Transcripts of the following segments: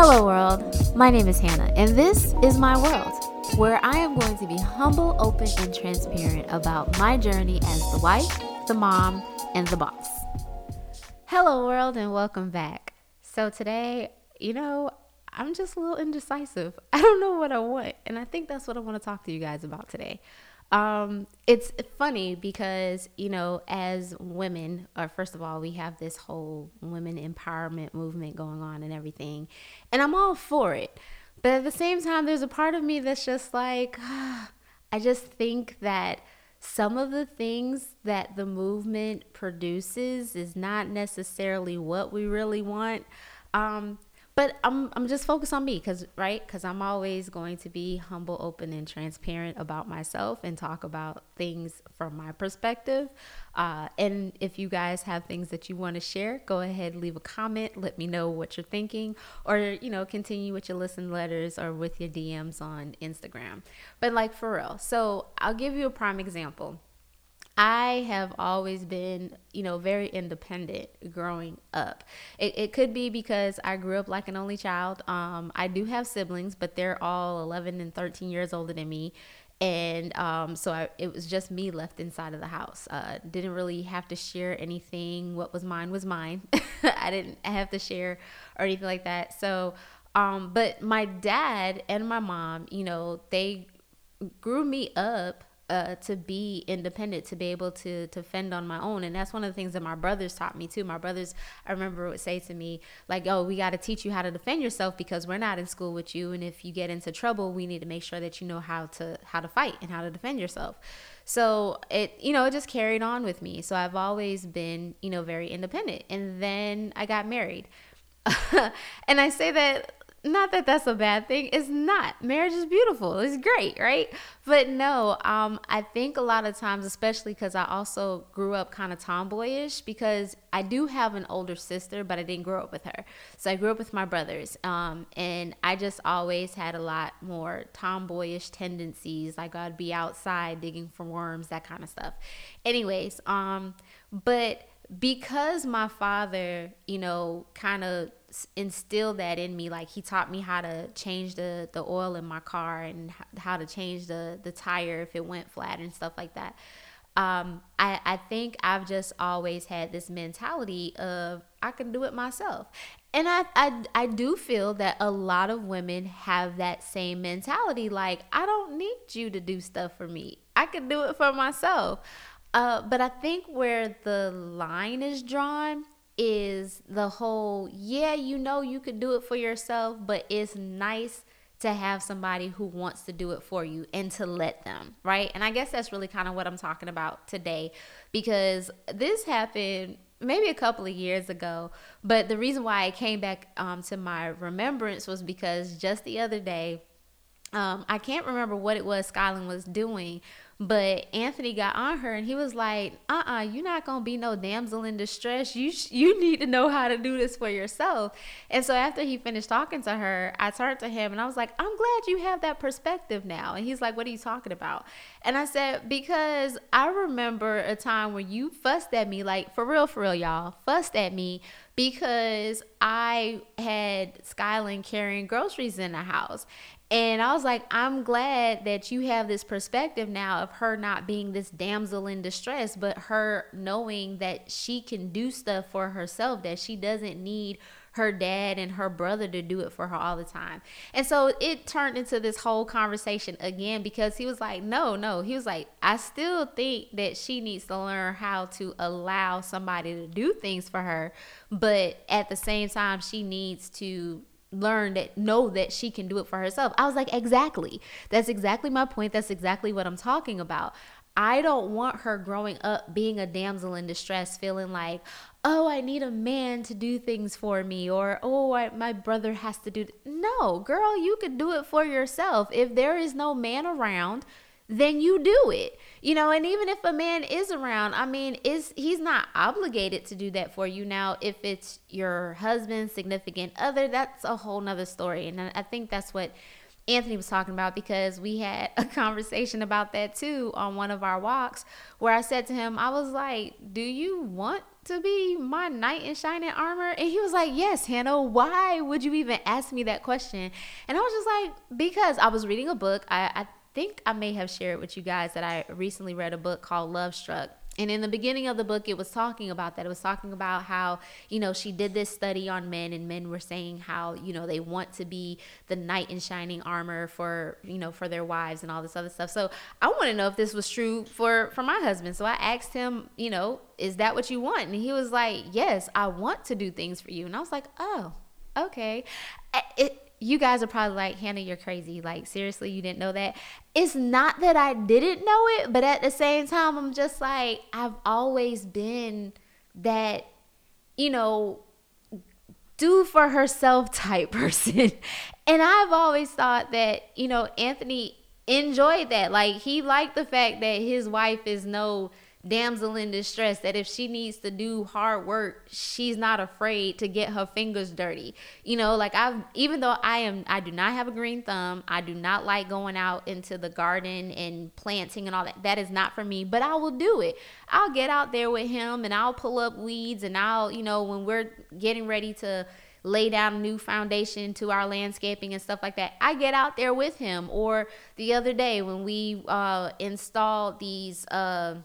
Hello, world. My name is Hannah, and this is my world, where I am going to be humble, open, and transparent about my journey as the wife, the mom, and the boss. Hello, world, and welcome back. So, today, you know, I'm just a little indecisive. I don't know what I want, and I think that's what I want to talk to you guys about today. Um, it's funny because, you know, as women, or first of all, we have this whole women empowerment movement going on and everything, and I'm all for it. But at the same time, there's a part of me that's just like, I just think that some of the things that the movement produces is not necessarily what we really want. Um, but I'm I'm just focused on me because right because I'm always going to be humble, open, and transparent about myself and talk about things from my perspective. Uh, and if you guys have things that you want to share, go ahead leave a comment. Let me know what you're thinking, or you know continue with your listen letters or with your DMs on Instagram. But like for real, so I'll give you a prime example. I have always been, you know, very independent growing up. It, it, could be because I grew up like an only child. Um, I do have siblings, but they're all 11 and 13 years older than me. And um, so I, it was just me left inside of the house. Uh, didn't really have to share anything. What was mine was mine. I didn't have to share or anything like that. So, um, but my dad and my mom, you know, they grew me up uh, to be independent, to be able to to fend on my own, and that's one of the things that my brothers taught me too. My brothers, I remember, would say to me like, "Oh, we got to teach you how to defend yourself because we're not in school with you, and if you get into trouble, we need to make sure that you know how to how to fight and how to defend yourself." So it, you know, it just carried on with me. So I've always been, you know, very independent, and then I got married. and I say that not that that's a bad thing it's not. Marriage is beautiful it's great right? But no um i think a lot of times especially because i also grew up kind of tomboyish because i do have an older sister but i didn't grow up with her. So i grew up with my brothers um and i just always had a lot more tomboyish tendencies like i'd be outside digging for worms that kind of stuff. Anyways um but because my father you know kind of instilled that in me like he taught me how to change the the oil in my car and how to change the the tire if it went flat and stuff like that um, I, I think I've just always had this mentality of I can do it myself. And I, I, I do feel that a lot of women have that same mentality like, I don't need you to do stuff for me, I can do it for myself. Uh, but I think where the line is drawn is the whole yeah, you know you could do it for yourself, but it's nice to have somebody who wants to do it for you and to let them, right? And I guess that's really kind of what I'm talking about today because this happened maybe a couple of years ago. But the reason why I came back um, to my remembrance was because just the other day, um, I can't remember what it was Skyland was doing, but Anthony got on her and he was like, uh uh-uh, uh, you are not to be no damsel in distress. You, sh- you need to know how to do this for yourself. And so after he finished talking to her, I turned to him and I was like, I'm glad you have that perspective now. And he's like, What are you talking about? And I said, Because I remember a time when you fussed at me, like for real, for real, y'all, fussed at me because I had Skyland carrying groceries in the house. And I was like, I'm glad that you have this perspective now of her not being this damsel in distress, but her knowing that she can do stuff for herself, that she doesn't need her dad and her brother to do it for her all the time. And so it turned into this whole conversation again because he was like, no, no. He was like, I still think that she needs to learn how to allow somebody to do things for her. But at the same time, she needs to learn that know that she can do it for herself. I was like, exactly. That's exactly my point. That's exactly what I'm talking about. I don't want her growing up being a damsel in distress, feeling like, oh, I need a man to do things for me, or oh, I, my brother has to do. Th-. No, girl, you can do it for yourself. If there is no man around, then you do it. You know, and even if a man is around, I mean, is he's not obligated to do that for you. Now, if it's your husband, significant other, that's a whole nother story. And I think that's what Anthony was talking about because we had a conversation about that too on one of our walks where I said to him, I was like, Do you want to be my knight in shining armor? And he was like, Yes, Hannah, why would you even ask me that question? And I was just like, Because I was reading a book. I, I think I may have shared with you guys that I recently read a book called Love Struck and in the beginning of the book, it was talking about that. It was talking about how, you know, she did this study on men, and men were saying how, you know, they want to be the knight in shining armor for, you know, for their wives and all this other stuff. So I want to know if this was true for for my husband. So I asked him, you know, is that what you want? And he was like, yes, I want to do things for you. And I was like, oh, okay. It, you guys are probably like, Hannah, you're crazy. Like, seriously, you didn't know that? It's not that I didn't know it, but at the same time, I'm just like, I've always been that, you know, do for herself type person. and I've always thought that, you know, Anthony enjoyed that. Like, he liked the fact that his wife is no damsel in distress that if she needs to do hard work she's not afraid to get her fingers dirty you know like i've even though i am i do not have a green thumb i do not like going out into the garden and planting and all that that is not for me but i will do it i'll get out there with him and i'll pull up weeds and i'll you know when we're getting ready to lay down a new foundation to our landscaping and stuff like that. I get out there with him. Or the other day when we uh, installed these uh,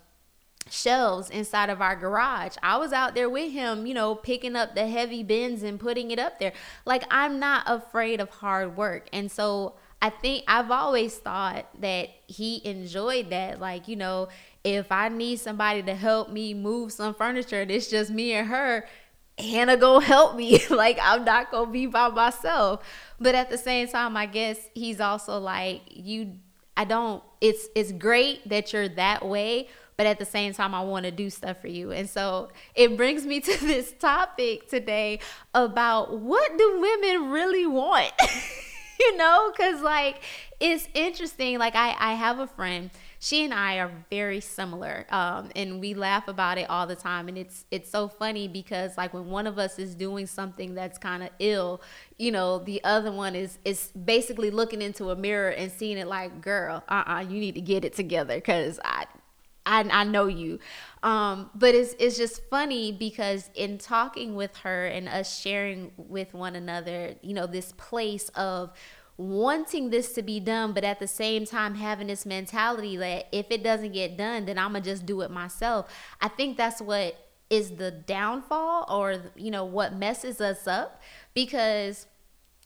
shelves inside of our garage. I was out there with him, you know, picking up the heavy bins and putting it up there. Like I'm not afraid of hard work. And so I think I've always thought that he enjoyed that. Like, you know, if I need somebody to help me move some furniture it's just me and her, Hannah go help me. like I'm not gonna be by myself. But at the same time, I guess he's also like, you I don't it's it's great that you're that way, but at the same time, I want to do stuff for you. And so it brings me to this topic today about what do women really want? you know, because like it's interesting. Like, I, I have a friend she and I are very similar, um, and we laugh about it all the time. And it's it's so funny because like when one of us is doing something that's kind of ill, you know, the other one is is basically looking into a mirror and seeing it like, girl, uh, uh you need to get it together because I I, I know you. Um, but it's, it's just funny because in talking with her and us sharing with one another, you know, this place of wanting this to be done, but at the same time having this mentality that if it doesn't get done, then I'm gonna just do it myself. I think that's what is the downfall or, you know, what messes us up because,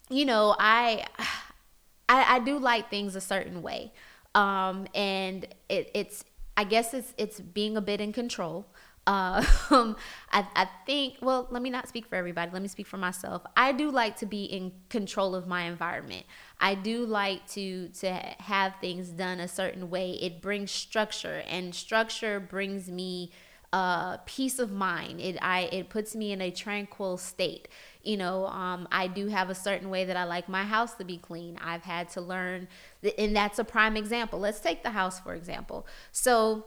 you know, I, I, I do like things a certain way. Um, and it, it's I guess it's it's being a bit in control. Uh, I, I think, well, let me not speak for everybody. Let me speak for myself. I do like to be in control of my environment. I do like to to have things done a certain way. It brings structure, and structure brings me uh, peace of mind. It I it puts me in a tranquil state. You know, um, I do have a certain way that I like my house to be clean. I've had to learn, and that's a prime example. Let's take the house for example. So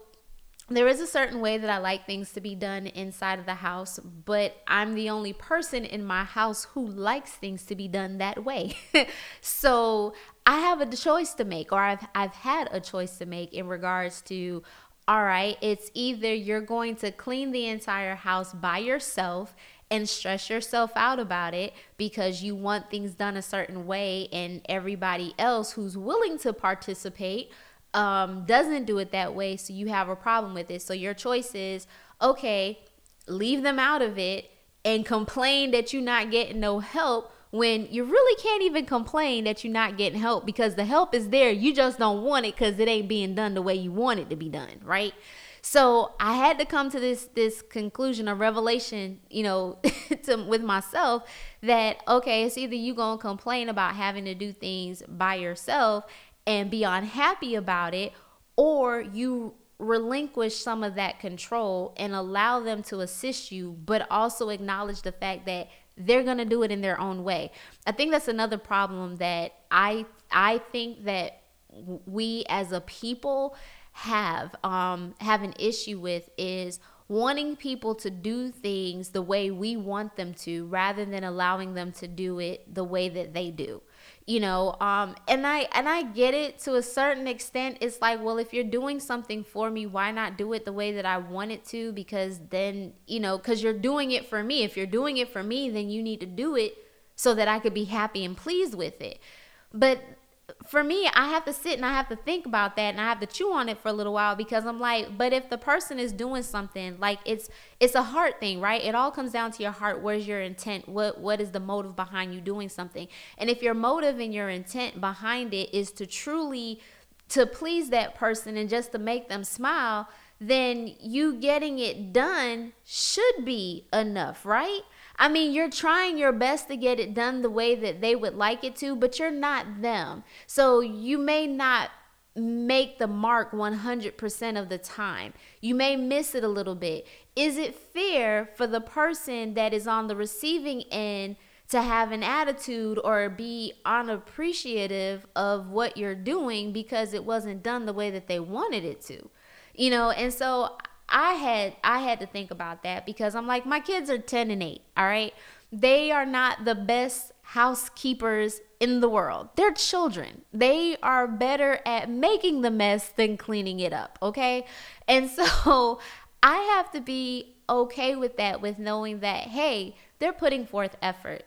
there is a certain way that I like things to be done inside of the house, but I'm the only person in my house who likes things to be done that way. so I have a choice to make, or I've I've had a choice to make in regards to all right, it's either you're going to clean the entire house by yourself and stress yourself out about it because you want things done a certain way and everybody else who's willing to participate um, doesn't do it that way so you have a problem with it. So your choice is okay leave them out of it and complain that you're not getting no help when you really can't even complain that you're not getting help because the help is there. You just don't want it because it ain't being done the way you want it to be done, right? So I had to come to this this conclusion, a revelation, you know, to, with myself that okay, it's either you gonna complain about having to do things by yourself and be unhappy about it, or you relinquish some of that control and allow them to assist you, but also acknowledge the fact that they're going to do it in their own way. I think that's another problem that I I think that we as a people have um have an issue with is wanting people to do things the way we want them to rather than allowing them to do it the way that they do. You know um and i and i get it to a certain extent. It's like well if you're doing something for me why not do it the way that i want it to? Because then you know because you're doing it for me. If you're doing it for me then you need to do it so that i could be happy and pleased with it. But for me, I have to sit and I have to think about that and I have to chew on it for a little while because I'm like, but if the person is doing something, like it's it's a heart thing, right? It all comes down to your heart. Where's your intent? What what is the motive behind you doing something? And if your motive and your intent behind it is to truly to please that person and just to make them smile, then you getting it done should be enough, right? I mean, you're trying your best to get it done the way that they would like it to, but you're not them. So you may not make the mark 100% of the time. You may miss it a little bit. Is it fair for the person that is on the receiving end to have an attitude or be unappreciative of what you're doing because it wasn't done the way that they wanted it to? You know, and so I had I had to think about that because I'm like my kids are 10 and 8, all right? They are not the best housekeepers in the world. They're children. They are better at making the mess than cleaning it up, okay? And so I have to be okay with that with knowing that hey, they're putting forth effort.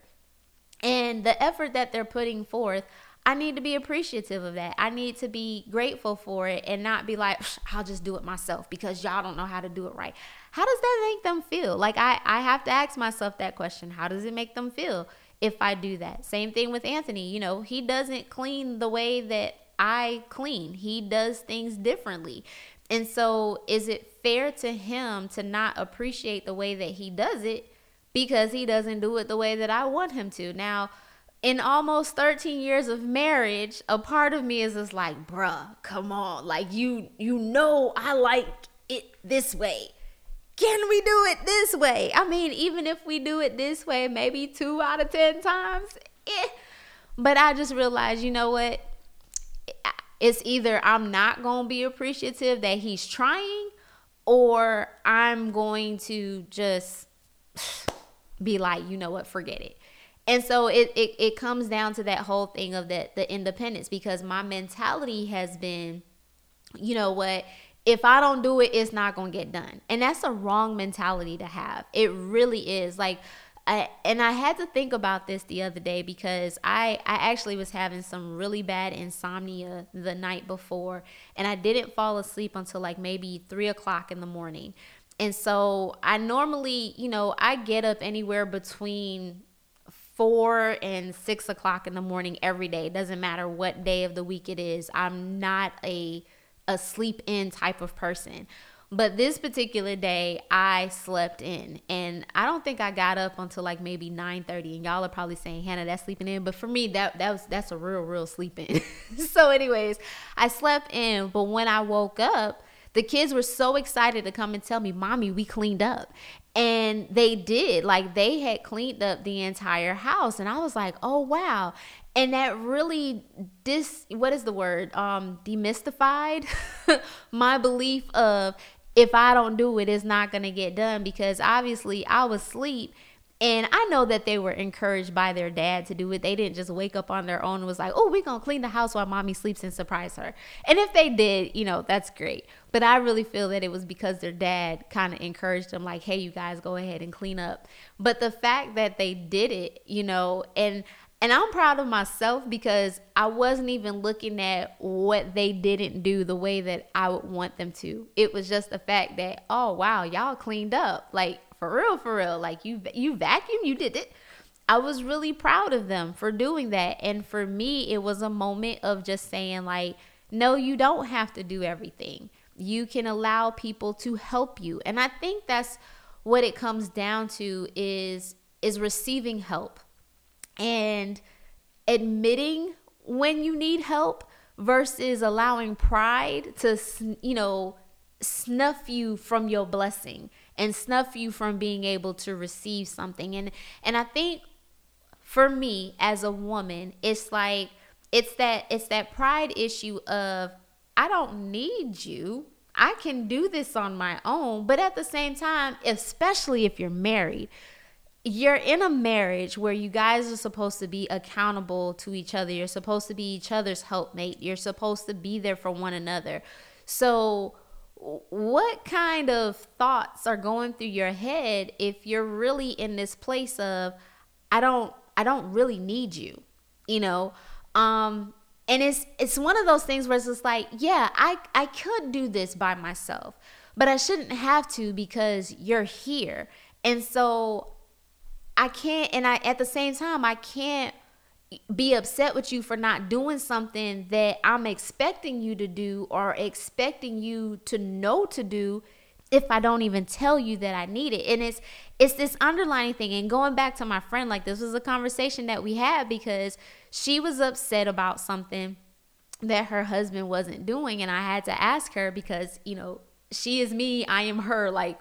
And the effort that they're putting forth, I need to be appreciative of that. I need to be grateful for it and not be like, I'll just do it myself because y'all don't know how to do it right. How does that make them feel? Like I, I have to ask myself that question. How does it make them feel if I do that? Same thing with Anthony. You know, he doesn't clean the way that I clean. He does things differently. And so is it fair to him to not appreciate the way that he does it because he doesn't do it the way that I want him to? Now, in almost 13 years of marriage, a part of me is just like, bruh, come on. Like you you know I like it this way. Can we do it this way? I mean, even if we do it this way, maybe two out of 10 times, eh. But I just realized, you know what? It's either I'm not to be appreciative that he's trying, or I'm going to just be like, you know what, forget it and so it, it it comes down to that whole thing of that the independence because my mentality has been you know what if i don't do it it's not going to get done. And that's a wrong mentality to have. It really is. Like I, and I had to think about this the other day because I, I actually was having some really bad insomnia the night before, and I didn't fall asleep until like maybe three o'clock in the morning. And so I normally, you know, I get up anywhere between four and six o'clock in the morning every day. It doesn't matter what day of the week it is. I'm not a a sleep in type of person. But this particular day, I slept in, and I don't think I got up until like maybe nine thirty. And y'all are probably saying, "Hannah, that's sleeping in." But for me, that that was that's a real, real sleeping. In. So, anyways, I slept in, but when I woke up, the kids were so excited to come and tell me, Mommy, we cleaned up. And they did. Like they had cleaned up the entire house. And I was like, oh, wow. And that really dis what is the word? Um, demystified my belief of if I don't do it, it's not gonna get done because obviously I was asleep and I know that they were encouraged by their dad to do it. They didn't just wake up on their own and was like, oh, we're going to clean the house while mommy sleeps and surprise her. And if they did, you know, that's great. But I really feel that it was because their dad kind of encouraged them, like, hey, you guys go ahead and clean up. But the fact that they did it, you know, and and I'm proud of myself because I wasn't even looking at what they didn't do the way that I would want them to. It was just the fact that, oh wow, y'all cleaned up. Like for real, for real. Like you you vacuum, you did it. I was really proud of them for doing that. And for me, it was a moment of just saying like, no, you don't have to do everything. You can allow people to help you. And I think that's what it comes down to is is receiving help and admitting when you need help versus allowing pride to you know snuff you from your blessing and snuff you from being able to receive something and and I think for me as a woman it's like it's that it's that pride issue of I don't need you I can do this on my own but at the same time especially if you're married you're in a marriage where you guys are supposed to be accountable to each other. You're supposed to be each other's helpmate. You're supposed to be there for one another. So, what kind of thoughts are going through your head if you're really in this place of I don't I don't really need you, you know? Um and it's it's one of those things where it's just like, yeah, I I could do this by myself, but I shouldn't have to because you're here. And so I can't, and I at the same time, I can't be upset with you for not doing something that I'm expecting you to do or expecting you to know to do if I don't even tell you that I need it. And it's it's this underlining thing. And going back to my friend, like this was a conversation that we had because she was upset about something that her husband wasn't doing. And I had to ask her because, you know, she is me, I am her. Like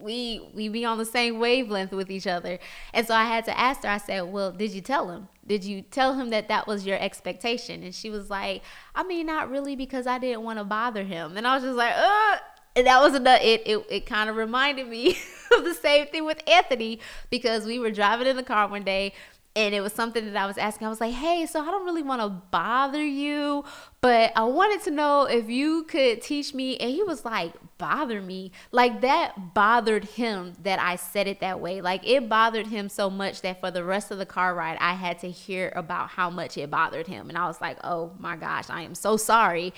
we we be on the same wavelength with each other. And so I had to ask her. I said, "Well, did you tell him? Did you tell him that that was your expectation?" And she was like, "I mean, not really because I didn't want to bother him." And I was just like, "Uh." And that was another. It it, it kind of reminded me of the same thing with Anthony because we were driving in the car one day and it was something that I was asking. I was like, "Hey, so I don't really want to bother you, but I wanted to know if you could teach me." And he was like, "Bother me?" Like that bothered him that I said it that way. Like it bothered him so much that for the rest of the car ride, I had to hear about how much it bothered him, and I was like, "Oh my gosh, I am so sorry."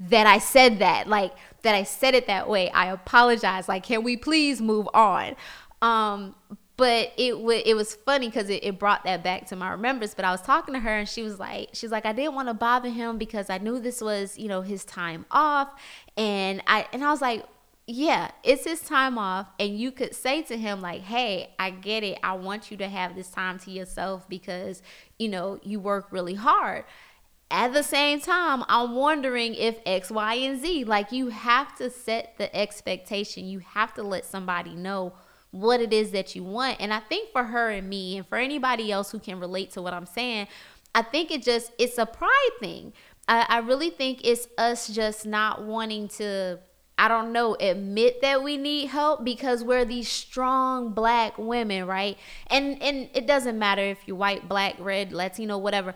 That I said that, like that I said it that way. I apologize. Like, can we please move on? Um, but it w- it was funny because it, it brought that back to my remembrance but i was talking to her and she was like she's like i didn't want to bother him because i knew this was you know his time off. And i and i was like yeah it's his time off and you could say to him like hey i get it. I want you to have this time to yourself because you know you work really hard at the same time, I'm wondering if X, Y, and Z, like you have to set the expectation. You have to let somebody know what it is that you want. And I think for her and me, and for anybody else who can relate to what I'm saying, I think it just it's a pride thing. I, I really think it's us just not wanting to I don't know, admit that we need help because we're these strong black women, right? And and it doesn't matter if you're white, black, red, Latino, whatever.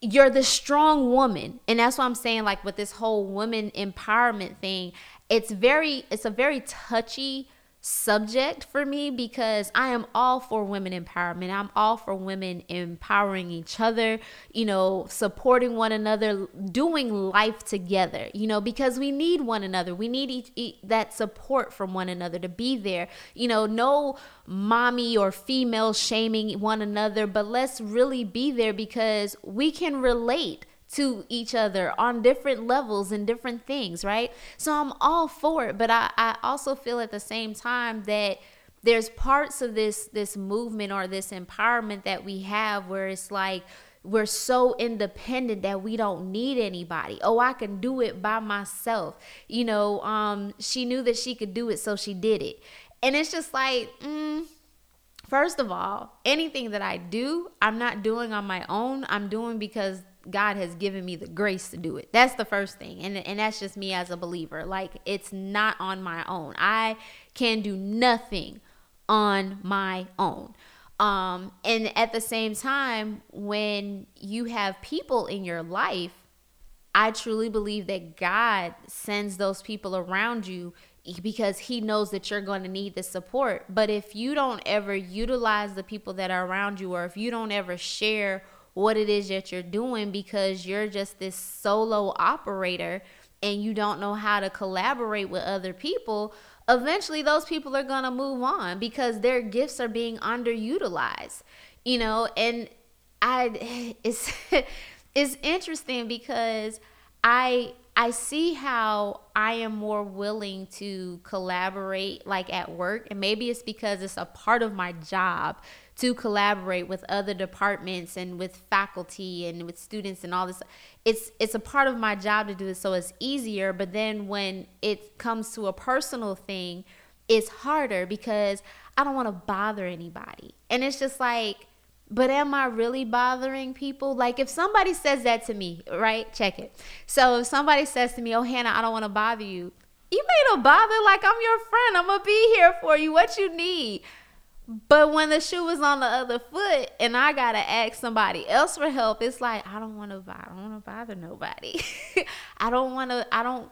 You're the strong woman. And that's what I'm saying like with this whole woman empowerment thing. It's very it's a very touchy subject for me because I am all for women empowerment. I'm all for women empowering each other, you know, supporting one another, doing life together, you know, because we need one another. We need each, each, that support from one another to be there. You know, no mommy or female shaming one another, but let's really be there because we can relate to each other on different levels and different things, right? So I'm all for it, but I, I also feel at the same time that there's parts of this this movement or this empowerment that we have where it's like we're so independent that we don't need anybody. Oh, I can do it by myself. You know, um, she knew that she could do it, so she did it. And it's just like, mm, first of all, anything that I do, I'm not doing on my own. I'm doing because God has given me the grace to do it. That's the first thing. And and that's just me as a believer. Like it's not on my own. I can do nothing on my own. Um and at the same time when you have people in your life, I truly believe that God sends those people around you because he knows that you're going to need the support. But if you don't ever utilize the people that are around you or if you don't ever share what it is that you're doing because you're just this solo operator and you don't know how to collaborate with other people, eventually those people are going to move on because their gifts are being underutilized. You know, and I it's it's interesting because I I see how I am more willing to collaborate like at work and maybe it's because it's a part of my job to collaborate with other departments and with faculty and with students and all this it's it's a part of my job to do it so it's easier but then when it comes to a personal thing it's harder because I don't want to bother anybody and it's just like but am I really bothering people? Like if somebody says that to me, right? Check it. So if somebody says to me, "Oh Hannah, I don't want to bother you," you may not bother. Like I'm your friend. I'm gonna be here for you. What you need. But when the shoe was on the other foot and I gotta ask somebody else for help, it's like I don't want to. I don't want to bother nobody. I don't want to. I don't.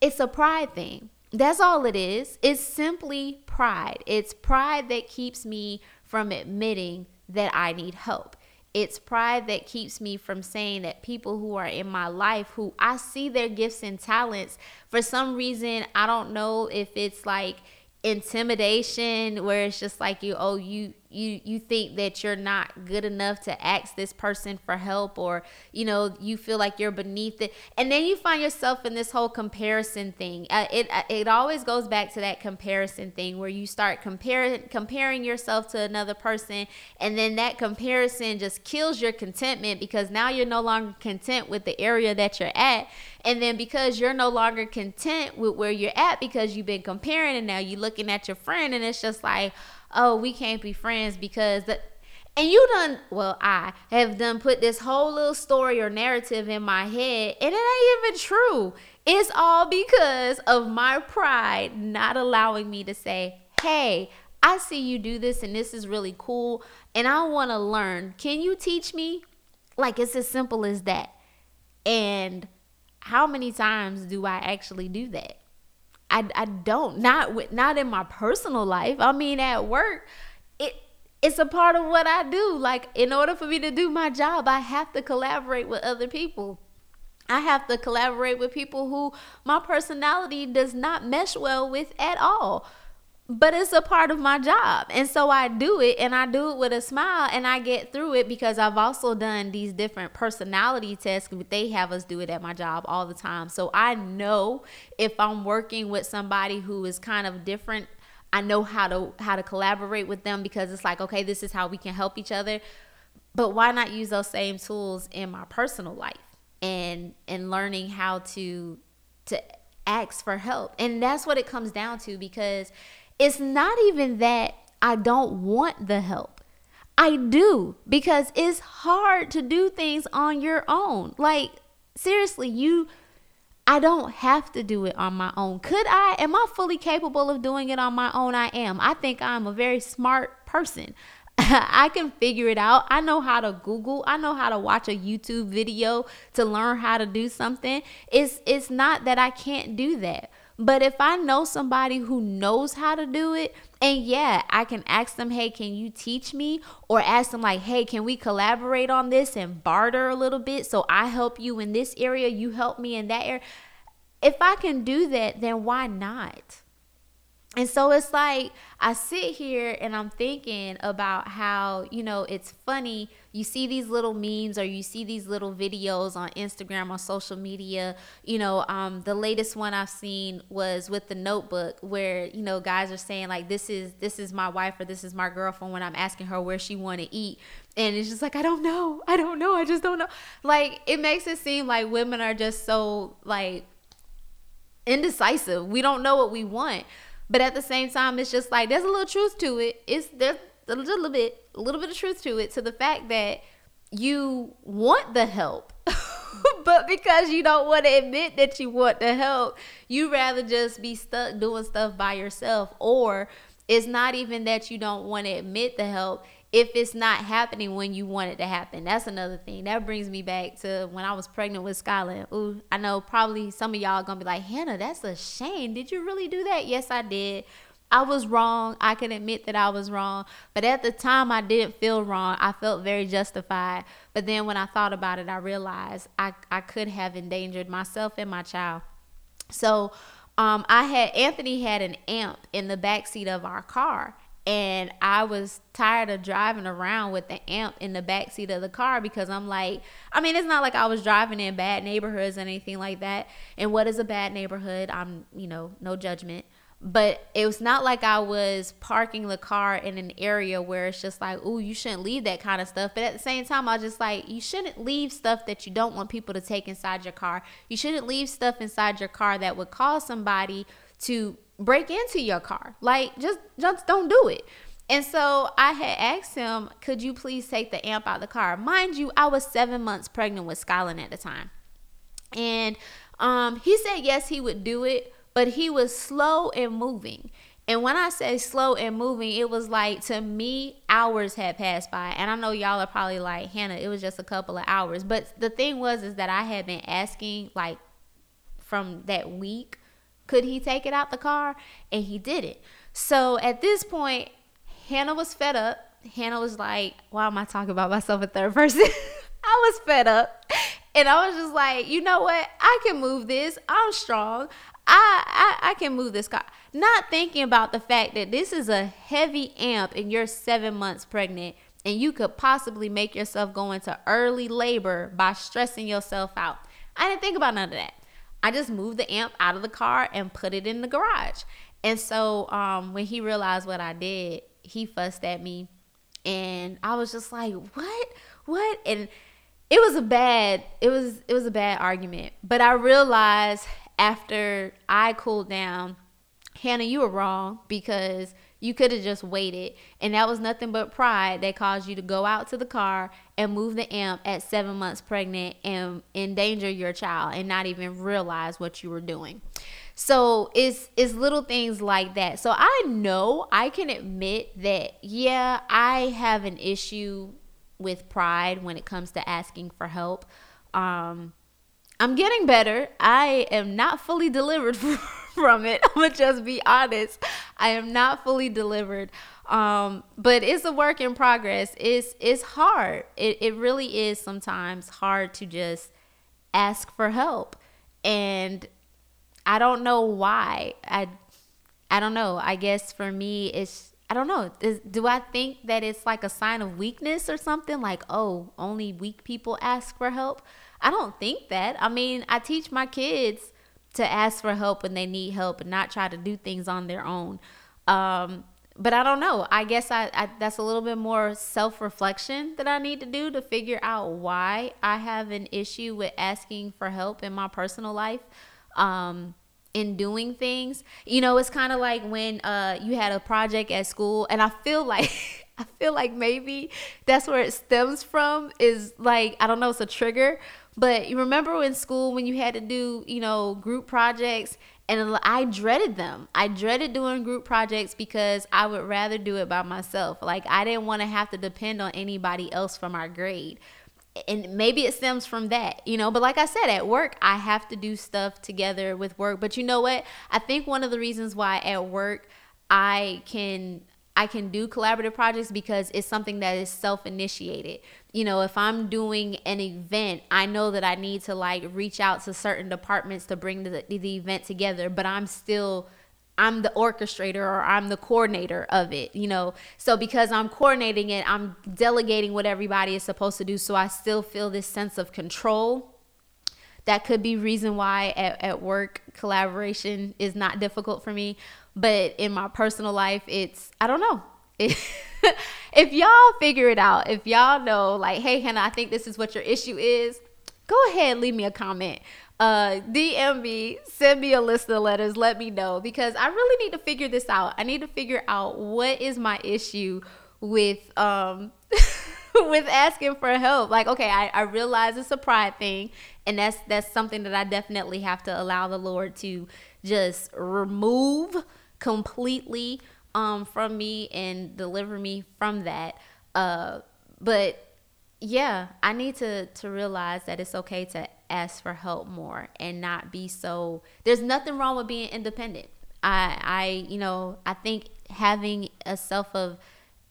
It's a pride thing. That's all it is. It's simply pride. It's pride that keeps me from admitting that I need help. It's pride that keeps me from saying that people who are in my life, who I see their gifts and talents, for some reason, I don't know if it's like intimidation where it's just like you oh you you you think that you're not good enough to ask this person for help or you know you feel like you're beneath it. And then you find yourself in this whole comparison thing. Uh, it uh, it always goes back to that comparison thing where you start comparing comparing yourself to another person and then that comparison just kills your contentment because now you're no longer content with the area that you're at and then because you're no longer content with where you're at because you've been comparing and now you're looking at your friend and it's just like oh, we can't be friends because the and you done well, I have done put this whole little story or narrative in my head, and it ain't even true. It's all because of my pride not allowing me to say, hey, I see you do this and this is really cool, and I want to learn. Can you teach me? Like it's as simple as that. And how many times do I actually do that? I, I don't not with not in my personal life. I mean at work, it it's a part of what I do. Like in order for me to do my job, I have to collaborate with other people. I have to collaborate with people who my personality does not mesh well with at all but it's a part of my job. And so I do it and I do it with a smile and I get through it because I've also done these different personality tests. They have us do it at my job all the time. So I know if I'm working with somebody who is kind of different, I know how to how to collaborate with them because it's like, okay, this is how we can help each other. But why not use those same tools in my personal life and and learning how to to ask for help. And that's what it comes down to because it's not even that I don't want the help. I do because it's hard to do things on your own. Like, seriously, you, I don't have to do it on my own. Could I? Am I fully capable of doing it on my own? I am. I think I'm a very smart person. I can figure it out. I know how to Google. I know how to watch a YouTube video to learn how to do something. It's it's not that I can't do that. But if I know somebody who knows how to do it, and yeah, I can ask them, hey, can you teach me? Or ask them, like, hey, can we collaborate on this and barter a little bit? So I help you in this area, you help me in that area. If I can do that, then why not? And so it's like I sit here and I'm thinking about how, you know, it's funny. You see these little memes or you see these little videos on Instagram or social media. You know, um, the latest one I've seen was with the notebook where, you know, guys are saying like this is this is my wife or this is my girlfriend when I'm asking her where she wanna eat. And it's just like, I don't know. I don't know. I just don't know. Like it makes it seem like women are just so like indecisive. We don't know what we want. But at the same time, it's just like there's a little truth to it. It's there's a little bit, a little bit of truth to it, to the fact that you want the help. but because you don't want to admit that you want the help, you rather just be stuck doing stuff by yourself. Or it's not even that you don't want to admit the help, if it's not happening when you want it to happen. That's another thing. That brings me back to when I was pregnant with Skyland. Ooh, I know probably some of y'all gonna be like, Hannah, that's a shame. Did you really do that? Yes, I did. I was wrong. I can admit that I was wrong. But at the time, I didn't feel wrong. I felt very justified. But then when I thought about it, I realized I, I could have endangered myself and my child. So um, I had Anthony had an amp in the back seat of our car and I was tired of driving around with the amp in the back seat of the car because I'm like, I mean, it's not like I was driving in bad neighborhoods or anything like that. And what is a bad neighborhood? I'm, you know, no judgment. But it was not like I was parking the car in an area where it's just like, oh, you shouldn't leave that kind of stuff. But at the same time, I was just like, you shouldn't leave stuff that you don't want people to take inside your car. You shouldn't leave stuff inside your car that would cause somebody to break into your car. Like just just don't do it. And so I had asked him, could you please take the amp out of the car? Mind you, I was seven months pregnant with Skyland at the time. And um, he said yes, he would do it, but he was slow in moving. And when I say slow and moving, it was like to me, hours had passed by. And I know y'all are probably like, Hannah, it was just a couple of hours. But the thing was, is that I had been asking, like, from that week, could he take it out the car? And he didn't. So at this point, Hannah was fed up. Hannah was like, why am I talking about myself in third person? I was fed up. And I was just like, you know what? I can move this. I'm strong. I, I, I can move this car. Not thinking about the fact that this is a heavy amp and you're seven months pregnant and you could possibly make yourself go into early labor by stressing yourself out. I didn't think about none of that. I just moved the amp out of the car and put it in the garage. And so um, when he realized what I did, he fussed at me. And I was just like, what? What? And it was a bad, it was, it was a bad argument. But I realized after I cooled down, Hannah, you were wrong because you could have just waited. And that was nothing but pride that caused you to go out to the car and move the amp at seven months pregnant and endanger your child and not even realize what you were doing. So it's it's little things like that. So I know I can admit that yeah, I have an issue with pride when it comes to asking for help. Um I'm getting better. I am not fully delivered from it. I'm gonna just be honest. I am not fully delivered. Um, but it's a work in progress. It's it's hard. It it really is sometimes hard to just ask for help. And I don't know why. I I don't know. I guess for me it's I don't know. Is, do I think that it's like a sign of weakness or something like, "Oh, only weak people ask for help?" I don't think that. I mean, I teach my kids to ask for help when they need help and not try to do things on their own. Um, but I don't know. I guess I, I that's a little bit more self reflection that I need to do to figure out why I have an issue with asking for help in my personal life. Um, in doing things, you know, it's kind of like when uh, you had a project at school, and I feel like I feel like maybe that's where it stems from. Is like I don't know, it's a trigger but you remember in school when you had to do, you know, group projects and I dreaded them. I dreaded doing group projects because I would rather do it by myself. Like I didn't want to have to depend on anybody else for my grade. And maybe it stems from that, you know. But like I said, at work, I have to do stuff together with work. But you know what? I think one of the reasons why at work I can I can do collaborative projects because it's something that is self initiated. You know, if I'm doing an event, I know that I need to like reach out to certain departments to bring the, the event together, but I'm still. I'm the orchestrator or I'm the coordinator of it, you know. So because I'm coordinating it, I'm delegating what everybody is supposed to do. So I still feel this sense of control. That could be reason why at, at work collaboration is not difficult for me. But in my personal life, it's, I don't know. if y'all figure it out, if y'all know, like, hey, Hannah, I think this is what your issue is, go ahead, leave me a comment. Uh, DM me, send me a list of letters, let me know because I really need to figure this out. I need to figure out what is my issue with um with asking for help. Like, okay, I, I realize it's a pride thing, and that's that's something that I definitely have to allow the Lord to just remove completely um, from me and deliver me from that. Uh, but yeah, I need to to realize that it's okay to ask for help more and not be so. There's nothing wrong with being independent. I I you know I think having a self of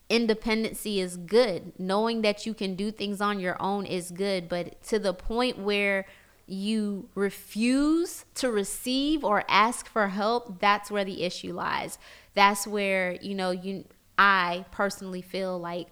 independency is good. Knowing that you can do things on your own is good, but to the point where you refuse to receive or ask for help, that's where the issue lies. That's where, you know, you I personally feel like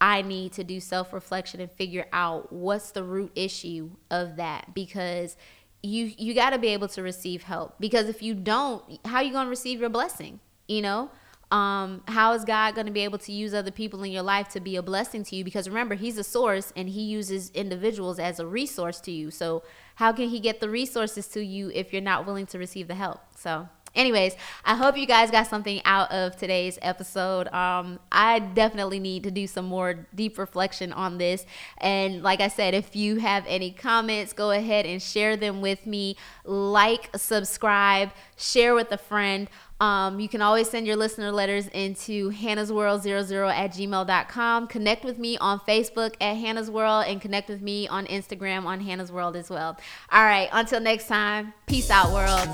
I need to do self-reflection and figure out what's the root issue of that because you you got to be able to receive help because if you don't, how are you going to receive your blessing, you know? Um, how is God going to be able to use other people in your life to be a blessing to you? Because remember, He's a source and He uses individuals as a resource to you. So, how can He get the resources to you if you're not willing to receive the help? So, anyways, I hope you guys got something out of today's episode. Um, I definitely need to do some more deep reflection on this. And like I said, if you have any comments, go ahead and share them with me. Like, subscribe, share with a friend. Um, you can always send your listener letters into Hannah's World 00 at gmail.com. Connect with me on Facebook at Hannah's World and connect with me on Instagram on Hannah's World as well. All right, until next time, peace out, world.